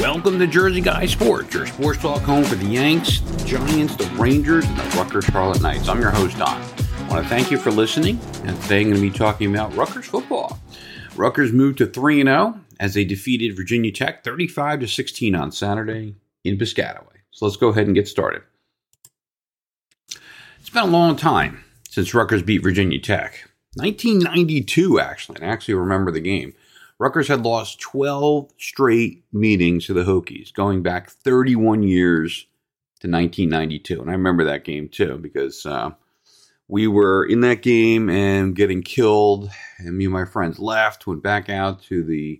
Welcome to Jersey Guy Sports, your sports talk home for the Yanks, the Giants, the Rangers, and the Rutgers Scarlet Knights. I'm your host, Don. I want to thank you for listening, and today I'm going to be talking about Rutgers football. Rutgers moved to 3 0 as they defeated Virginia Tech 35 to 16 on Saturday in Piscataway. So let's go ahead and get started. It's been a long time since Rutgers beat Virginia Tech. 1992, actually, I actually remember the game. Rutgers had lost 12 straight meetings to the Hokies, going back 31 years to 1992. And I remember that game too because uh, we were in that game and getting killed, and me and my friends left, went back out to the,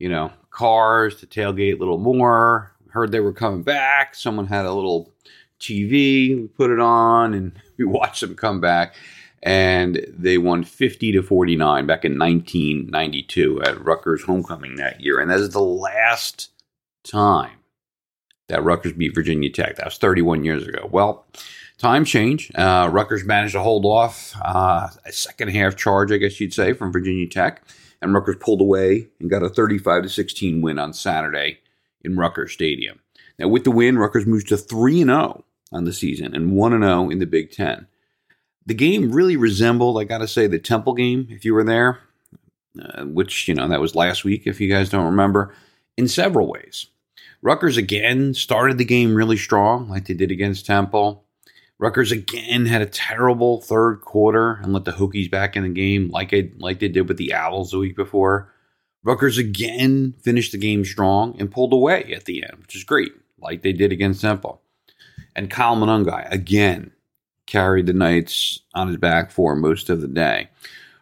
you know, cars to tailgate a little more. Heard they were coming back. Someone had a little TV. We put it on and we watched them come back and they won 50 to 49 back in 1992 at Rutgers homecoming that year. And that is the last time that Rutgers beat Virginia Tech. That was 31 years ago. Well, time change. Uh, Rutgers managed to hold off uh, a second half charge, I guess you'd say, from Virginia Tech. And Rutgers pulled away and got a 35 to 16 win on Saturday in Rutgers Stadium. Now, with the win, Rutgers moves to 3 0 on the season and 1 0 in the Big Ten the game really resembled, I got to say, the Temple game, if you were there, uh, which, you know, that was last week, if you guys don't remember, in several ways. Rutgers again started the game really strong, like they did against Temple. Rutgers again had a terrible third quarter and let the Hokies back in the game, like like they did with the Owls the week before. Rutgers again finished the game strong and pulled away at the end, which is great, like they did against Temple. And Kyle Monangai again carried the Knights on his back for most of the day.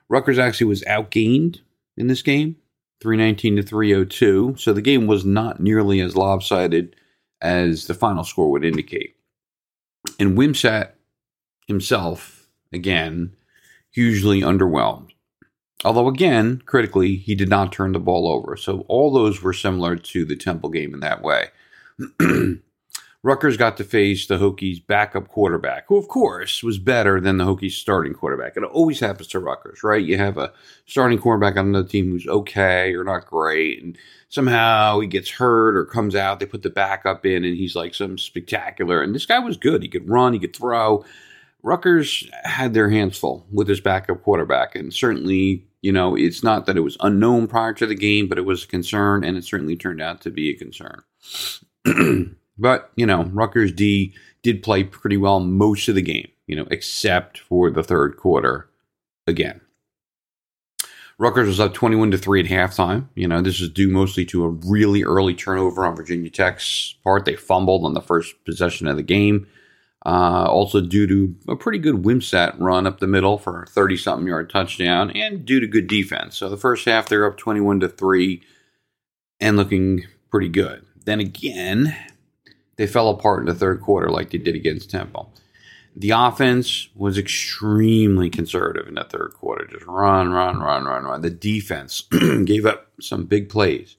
Rutgers actually was outgained in this game, 319 to 302. So the game was not nearly as lopsided as the final score would indicate. And Wimsatt himself, again, hugely underwhelmed. Although, again, critically, he did not turn the ball over. So all those were similar to the Temple game in that way. Rutgers got to face the Hokies' backup quarterback, who, of course, was better than the Hokies' starting quarterback. It always happens to Rutgers, right? You have a starting quarterback on another team who's okay or not great, and somehow he gets hurt or comes out. They put the backup in, and he's like some spectacular. And this guy was good. He could run, he could throw. Rutgers had their hands full with his backup quarterback, and certainly, you know, it's not that it was unknown prior to the game, but it was a concern, and it certainly turned out to be a concern. But, you know, Rutgers D did play pretty well most of the game, you know, except for the third quarter again. Rutgers was up 21 to 3 at halftime. You know, this is due mostly to a really early turnover on Virginia Tech's part. They fumbled on the first possession of the game. Uh, also due to a pretty good Wimsatt run up the middle for a 30 something yard touchdown and due to good defense. So the first half they're up 21 to 3 and looking pretty good. Then again, they fell apart in the third quarter like they did against Temple. The offense was extremely conservative in the third quarter. Just run, run, run, run, run. The defense gave up some big plays.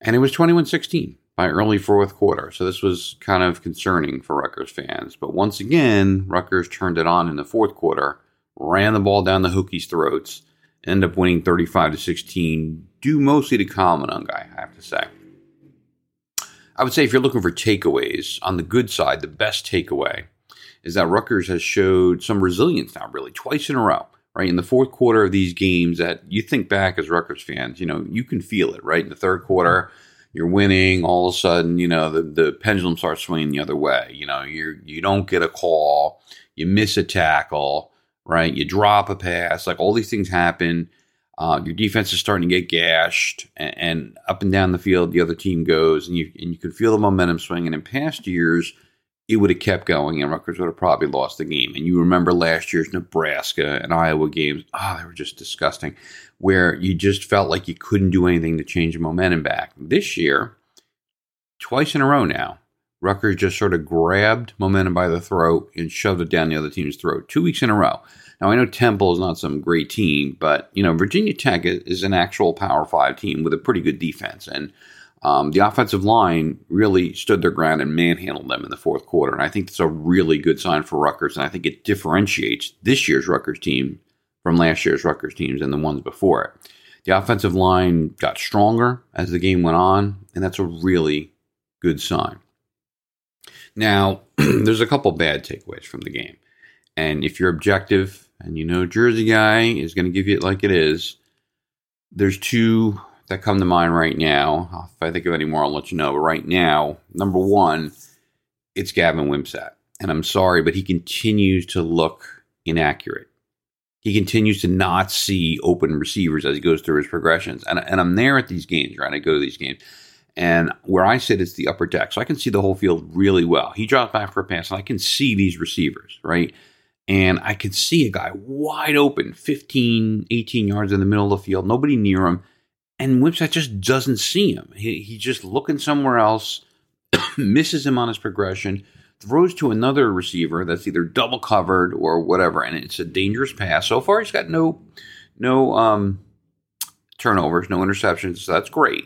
And it was 21 16 by early fourth quarter. So this was kind of concerning for Rutgers fans. But once again, Rutgers turned it on in the fourth quarter, ran the ball down the Hokies' throats, ended up winning 35 to 16, due mostly to Kyle Monangai, I have to say. I would say if you're looking for takeaways on the good side, the best takeaway is that Rutgers has showed some resilience now, really, twice in a row, right? In the fourth quarter of these games that you think back as Rutgers fans, you know, you can feel it, right? In the third quarter, you're winning, all of a sudden, you know, the, the pendulum starts swinging the other way. You know, you you don't get a call, you miss a tackle, right? You drop a pass, like all these things happen uh, your defense is starting to get gashed, and, and, up and down the field, the other team goes, and you and you can feel the momentum swinging. In past years, it would have kept going, and Rutgers would have probably lost the game. And you remember last year's Nebraska and Iowa games? Oh, they were just disgusting, where you just felt like you couldn't do anything to change the momentum back. This year, twice in a row now, Rutgers just sort of grabbed momentum by the throat and shoved it down the other team's throat. Two weeks in a row. Now, I know Temple is not some great team, but, you know, Virginia Tech is an actual Power Five team with a pretty good defense. And um, the offensive line really stood their ground and manhandled them in the fourth quarter. And I think that's a really good sign for Rutgers. And I think it differentiates this year's Rutgers team from last year's Rutgers teams and the ones before it. The offensive line got stronger as the game went on, and that's a really good sign. Now, there's a couple bad takeaways from the game. And if you're objective and you know Jersey guy is going to give you it like it is, there's two that come to mind right now. If I think of any more, I'll let you know. But right now, number one, it's Gavin Wimsatt. And I'm sorry, but he continues to look inaccurate. He continues to not see open receivers as he goes through his progressions. And, and I'm there at these games, right? I go to these games. And where I sit, it's the upper deck. So I can see the whole field really well. He drops back for a pass, and I can see these receivers, right? And I could see a guy wide open, 15, 18 yards in the middle of the field, nobody near him. And Wimsatt just doesn't see him. He, he's just looking somewhere else, misses him on his progression, throws to another receiver that's either double covered or whatever, and it's a dangerous pass. So far, he's got no no um, turnovers, no interceptions. So that's great.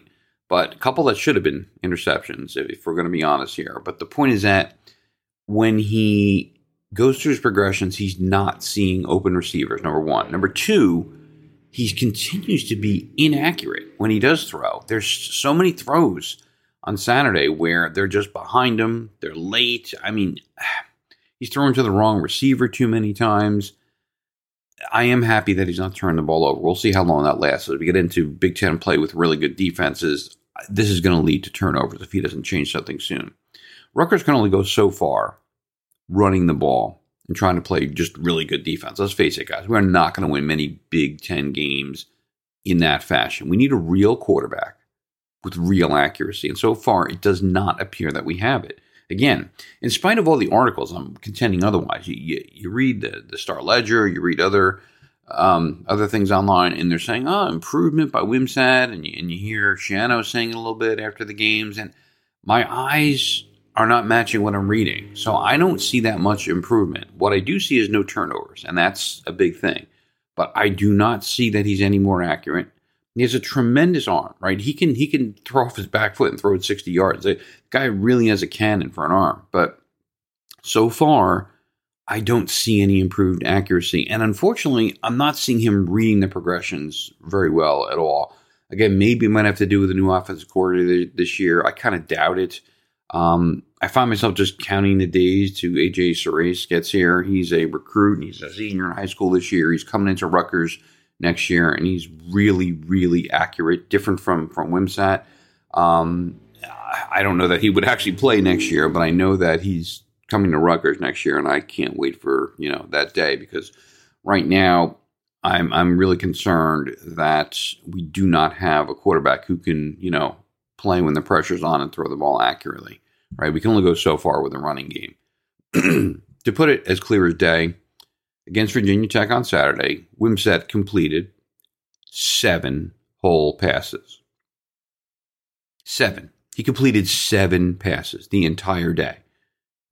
But a couple that should have been interceptions, if, if we're going to be honest here. But the point is that when he goes through his progressions, he's not seeing open receivers, number one. Number two, he continues to be inaccurate when he does throw. There's so many throws on Saturday where they're just behind him, they're late. I mean, he's throwing to the wrong receiver too many times. I am happy that he's not turning the ball over. We'll see how long that lasts. As we get into Big Ten play with really good defenses, this is going to lead to turnovers if he doesn't change something soon. Rutgers can only go so far running the ball and trying to play just really good defense. Let's face it, guys, we're not going to win many Big Ten games in that fashion. We need a real quarterback with real accuracy. And so far, it does not appear that we have it. Again, in spite of all the articles, I'm contending otherwise. You, you, you read the, the Star Ledger, you read other um, other things online, and they're saying, oh, improvement by Wimsatt, and you, and you hear Schiano saying it a little bit after the games, and my eyes are not matching what I'm reading. So I don't see that much improvement. What I do see is no turnovers, and that's a big thing. But I do not see that he's any more accurate. He has a tremendous arm, right? He can he can throw off his back foot and throw it 60 yards. The guy really has a cannon for an arm. But so far, I don't see any improved accuracy. And unfortunately, I'm not seeing him reading the progressions very well at all. Again, maybe it might have to do with the new offensive coordinator this year. I kind of doubt it. Um, I find myself just counting the days to AJ Surace gets here. He's a recruit and he's a senior in high school this year. He's coming into Rutgers next year and he's really, really accurate, different from from Wimsatt. Um, I don't know that he would actually play next year, but I know that he's coming to Rutgers next year, and I can't wait for you know that day because right now I'm I'm really concerned that we do not have a quarterback who can you know play when the pressure's on and throw the ball accurately right? We can only go so far with a running game. to put it as clear as day, against Virginia Tech on Saturday, Wimsatt completed seven whole passes. Seven. He completed seven passes the entire day.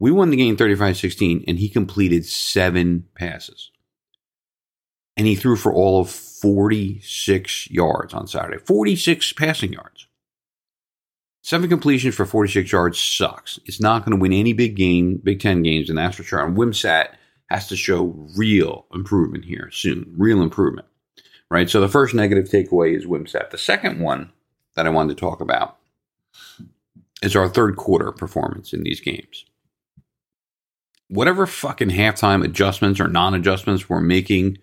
We won the game 35 16, and he completed seven passes. And he threw for all of 46 yards on Saturday. 46 passing yards. Seven completions for 46 yards sucks. It's not going to win any big game, Big Ten games, and that's for sure. And Wimsatt has to show real improvement here soon, real improvement, right? So the first negative takeaway is Wimsatt. The second one that I wanted to talk about is our third quarter performance in these games. Whatever fucking halftime adjustments or non adjustments we're making,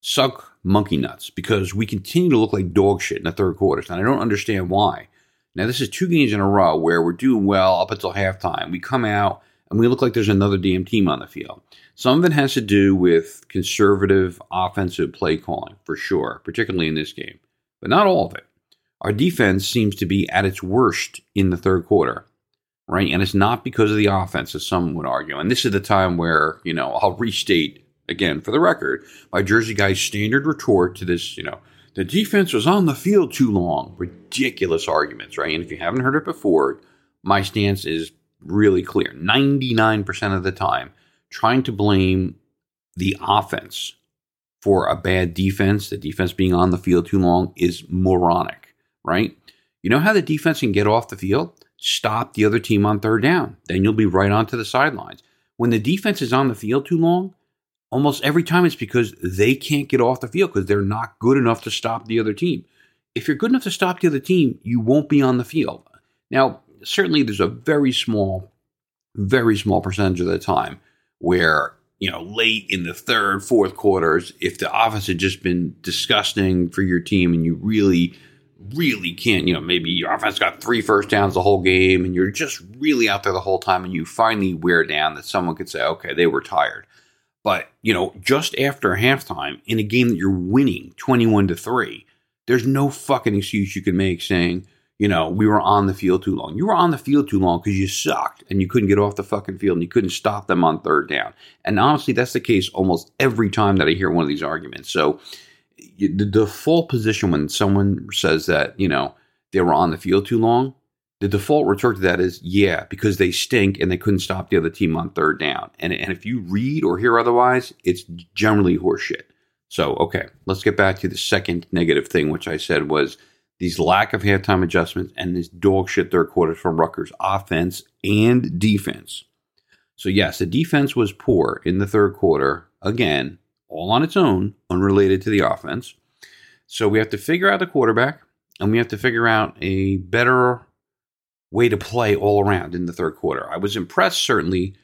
suck monkey nuts because we continue to look like dog shit in the third quarters. And I don't understand why. Now, this is two games in a row where we're doing well up until halftime. We come out and we look like there's another damn team on the field. Some of it has to do with conservative offensive play calling, for sure, particularly in this game, but not all of it. Our defense seems to be at its worst in the third quarter, right? And it's not because of the offense, as some would argue. And this is the time where, you know, I'll restate again for the record my Jersey guy's standard retort to this, you know, the defense was on the field too long. Ridiculous arguments, right? And if you haven't heard it before, my stance is really clear. 99% of the time, trying to blame the offense for a bad defense, the defense being on the field too long, is moronic, right? You know how the defense can get off the field? Stop the other team on third down. Then you'll be right onto the sidelines. When the defense is on the field too long, almost every time it's because they can't get off the field because they're not good enough to stop the other team. if you're good enough to stop the other team, you won't be on the field. Now, certainly there's a very small, very small percentage of the time where, you know, late in the third, fourth quarters, if the offense had just been disgusting for your team and you really, really can't, you know, maybe your offense got three first downs the whole game and you're just really out there the whole time and you finally wear down that someone could say, okay, they were tired. But, you know, just after halftime in a game that you're winning 21 to 3, there's no fucking excuse you can make saying, you know, we were on the field too long. You were on the field too long because you sucked and you couldn't get off the fucking field and you couldn't stop them on third down. And honestly, that's the case almost every time that I hear one of these arguments. So the default position when someone says that, you know, they were on the field too long, the default retort to that is, yeah, because they stink and they couldn't stop the other team on third down. And, and if you read or hear otherwise, it's generally horseshit. So, okay, let's get back to the second negative thing, which I said was these lack of halftime adjustments and this dog shit third quarter from Rutgers offense and defense. So, yes, the defense was poor in the third quarter, again, all on its own, unrelated to the offense. So, we have to figure out the quarterback and we have to figure out a better way to play all around in the third quarter. I was impressed, certainly,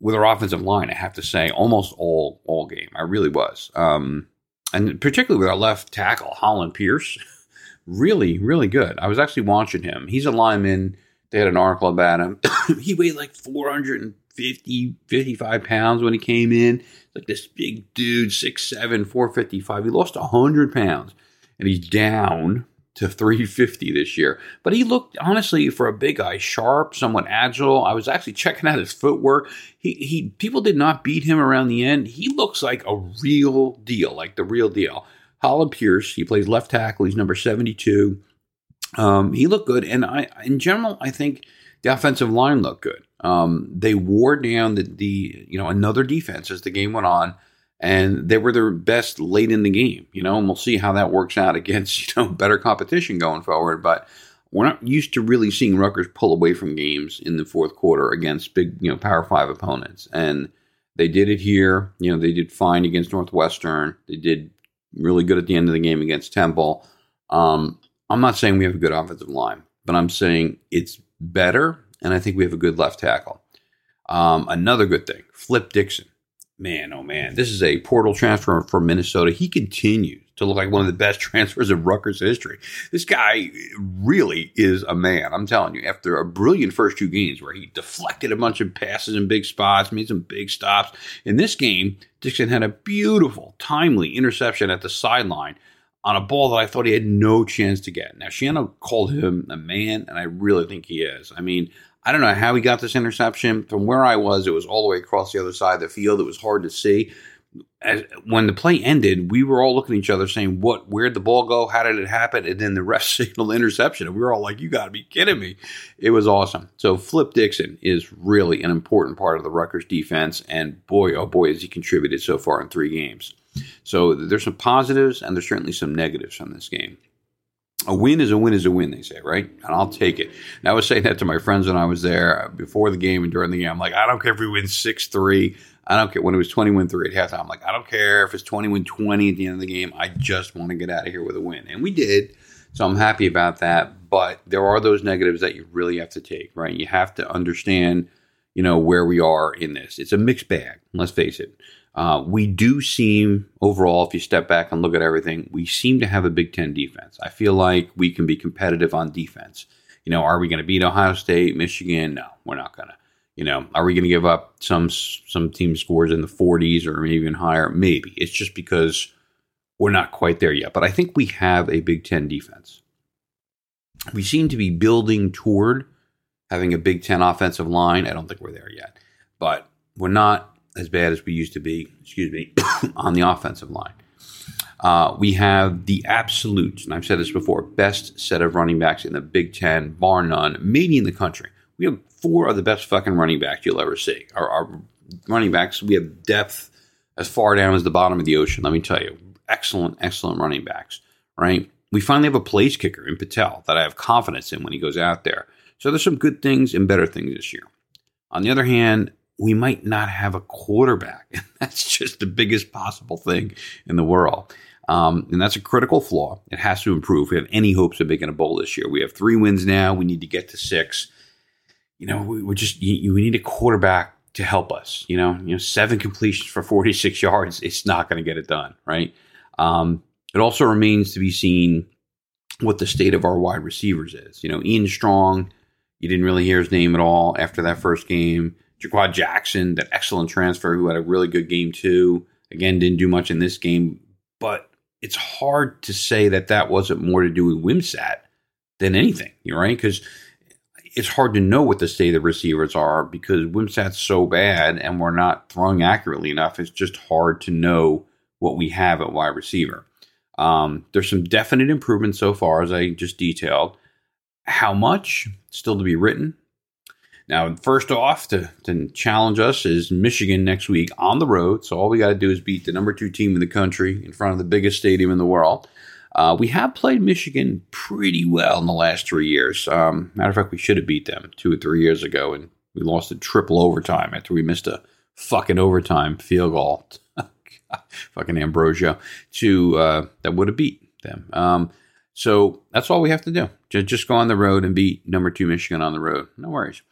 with our offensive line, I have to say, almost all all game. I really was. Um, and particularly with our left tackle, Hollin Pierce, really, really good. I was actually watching him. He's a lineman. They had an article about him. he weighed like 450, 55 pounds when he came in. Like this big dude, 6'7, 455. He lost 100 pounds and he's down to 350 this year. But he looked honestly for a big guy, sharp, somewhat agile. I was actually checking out his footwork. He he people did not beat him around the end. He looks like a real deal, like the real deal. Hollin Pierce, he plays left tackle. He's number 72. Um, he looked good, and I, in general, I think the offensive line looked good. Um, they wore down the, the, you know, another defense as the game went on and they were their best late in the game, you know, and we'll see how that works out against, you know, better competition going forward. But we're not used to really seeing Rutgers pull away from games in the fourth quarter against big, you know, Power Five opponents. And they did it here. You know, they did fine against Northwestern. They did really good at the end of the game against Temple. Um, I'm not saying we have a good offensive line, but I'm saying it's better, and I think we have a good left tackle. Um, another good thing, Flip Dixon man, oh man, this is a portal transfer from Minnesota. He continues to look like one of the best transfers of Rutgers history. This guy really is a man. I'm telling you, after a brilliant first two games where he deflected a bunch of passes in big spots, made some big stops. In this game, Dixon had a beautiful, timely interception at the sideline on a ball that I thought he had no chance to get. Now, Schiano called him a man, and I really think he is. I mean, I don't know how he got this interception. From where I was, it was all the way across the other side of the field. It was hard to see. As, when the play ended, we were all looking at each other saying, "What? Where'd the ball go? How did it happen?" And then the ref signaled interception, and we were all like, "You got to be kidding me!" It was awesome. So Flip Dixon is really an important part of the Rutgers defense, and boy, oh boy, has he contributed so far in three games. So there's some positives, and there's certainly some negatives from this game a win is a win is a win, they say, right? And I'll take it. And I was saying that to my friends when I was there uh, before the game and during the game. I'm like, I don't care if we win 6 3. I don't care when it was 21 3 at halftime. I'm like, I don't care if it's 21 20 at the end of the game. I just want to get out of here with a win. And we did. So I'm happy about that. But there are those negatives that you really have to take, right? You have to understand, you know, where we are in this. It's a mixed bag, let's face it. Uh, we do seem, overall, if you step back and look at everything, we seem to have a Big Ten defense. I feel like we can be competitive on defense. You know, are we going to beat Ohio State, Michigan? No, we're not going to. You know, are we going to give up some some team scores in the 40s or maybe even higher? Maybe. It's just because we're not quite there yet. But I think we have a Big Ten defense. We seem to be building toward having a Big Ten offensive line. I don't think we're there yet, but we're not as bad as we used to be, excuse me, on the offensive line. Uh, we have the absolute, and I've said this before, best set of running backs in the Big Ten, bar none, maybe in the country. We have four of the best fucking running backs you'll ever see. Our, our running backs, we have depth as far down as the bottom of the ocean. Let me tell you, excellent, excellent running backs, right? We finally have a place kicker in Patel that I have confidence in when he goes out there. So there's some good things and better things this year. On the other hand, we might not have a quarterback. And That's just the biggest possible thing in the world. Um, and that's a critical flaw. It has to improve. We have any hopes of making a bowl this year. We have three wins now. We need to get to six. You know, we, we just you, we need a quarterback to help us. You know, you know, seven completions for 46 yards. It's not going to get it done, right? Um, it also remains to be seen what the state of our wide receivers is. You know, Ian Strong, you didn't really hear his name at all after that first game. Ja'Quan Jackson, that excellent transfer who had a really good game too. Again, didn't do much in this game, but it's hard to say that that wasn't more to do with Wimsatt than anything, you know, right? Because it's hard to know what the state of the receivers are because Wimsatt's so bad and we're not throwing accurately enough. It's just hard to know what we have at wide receiver. Um, there's some definite improvements so far, as I just detailed. How much still to be written? Now, first off, to, to challenge us is Michigan next week on the road. So all we got to do is beat the number two team in the country in front of the biggest stadium in the world. Uh, we have played Michigan pretty well in the last three years. Um, matter of fact, we should have beat them two or three years ago, and we lost a triple overtime after we missed a fucking overtime field goal. fucking Ambrosio to uh, that would have beat them. Um, so that's all we have to do. Just, just go on the road and beat number two Michigan on the road. No worries.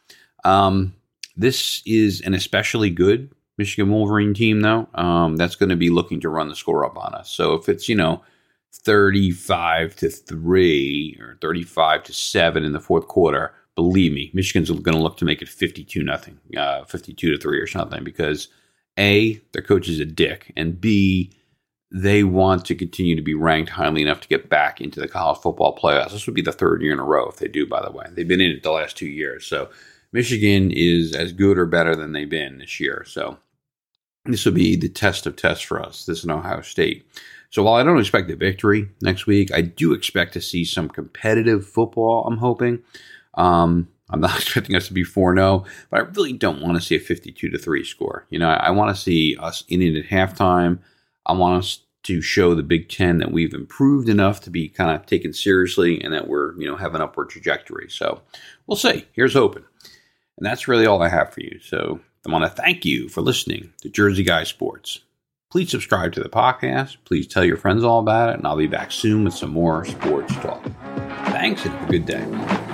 Um, this is an especially good Michigan Wolverine team, though. Um, that's going to be looking to run the score up on us. So if it's you know 35 to 3 or 35 to 7 in the fourth quarter, believe me, Michigan's going to look to make it 52 nothing, uh, 52 to 3 or something because A, their coach is a dick, and B, they want to continue to be ranked highly enough to get back into the college football playoffs. This would be the third year in a row if they do, by the way. They've been in it the last two years. So Michigan is as good or better than they've been this year. So this will be the test of tests for us. This is Ohio State. So while I don't expect a victory next week, I do expect to see some competitive football. I'm hoping. Um, I'm not expecting us to be 4 0, but I really don't want to see a 52 to 3 score. You know, I, I want to see us in it at halftime. I want us to show the Big Ten that we've improved enough to be kind of taken seriously and that we're, you know, have an upward trajectory. So we'll see. Here's hoping. And that's really all I have for you. So I want to thank you for listening to Jersey Guy Sports. Please subscribe to the podcast. Please tell your friends all about it, and I'll be back soon with some more sports talk. Thanks and have a good day.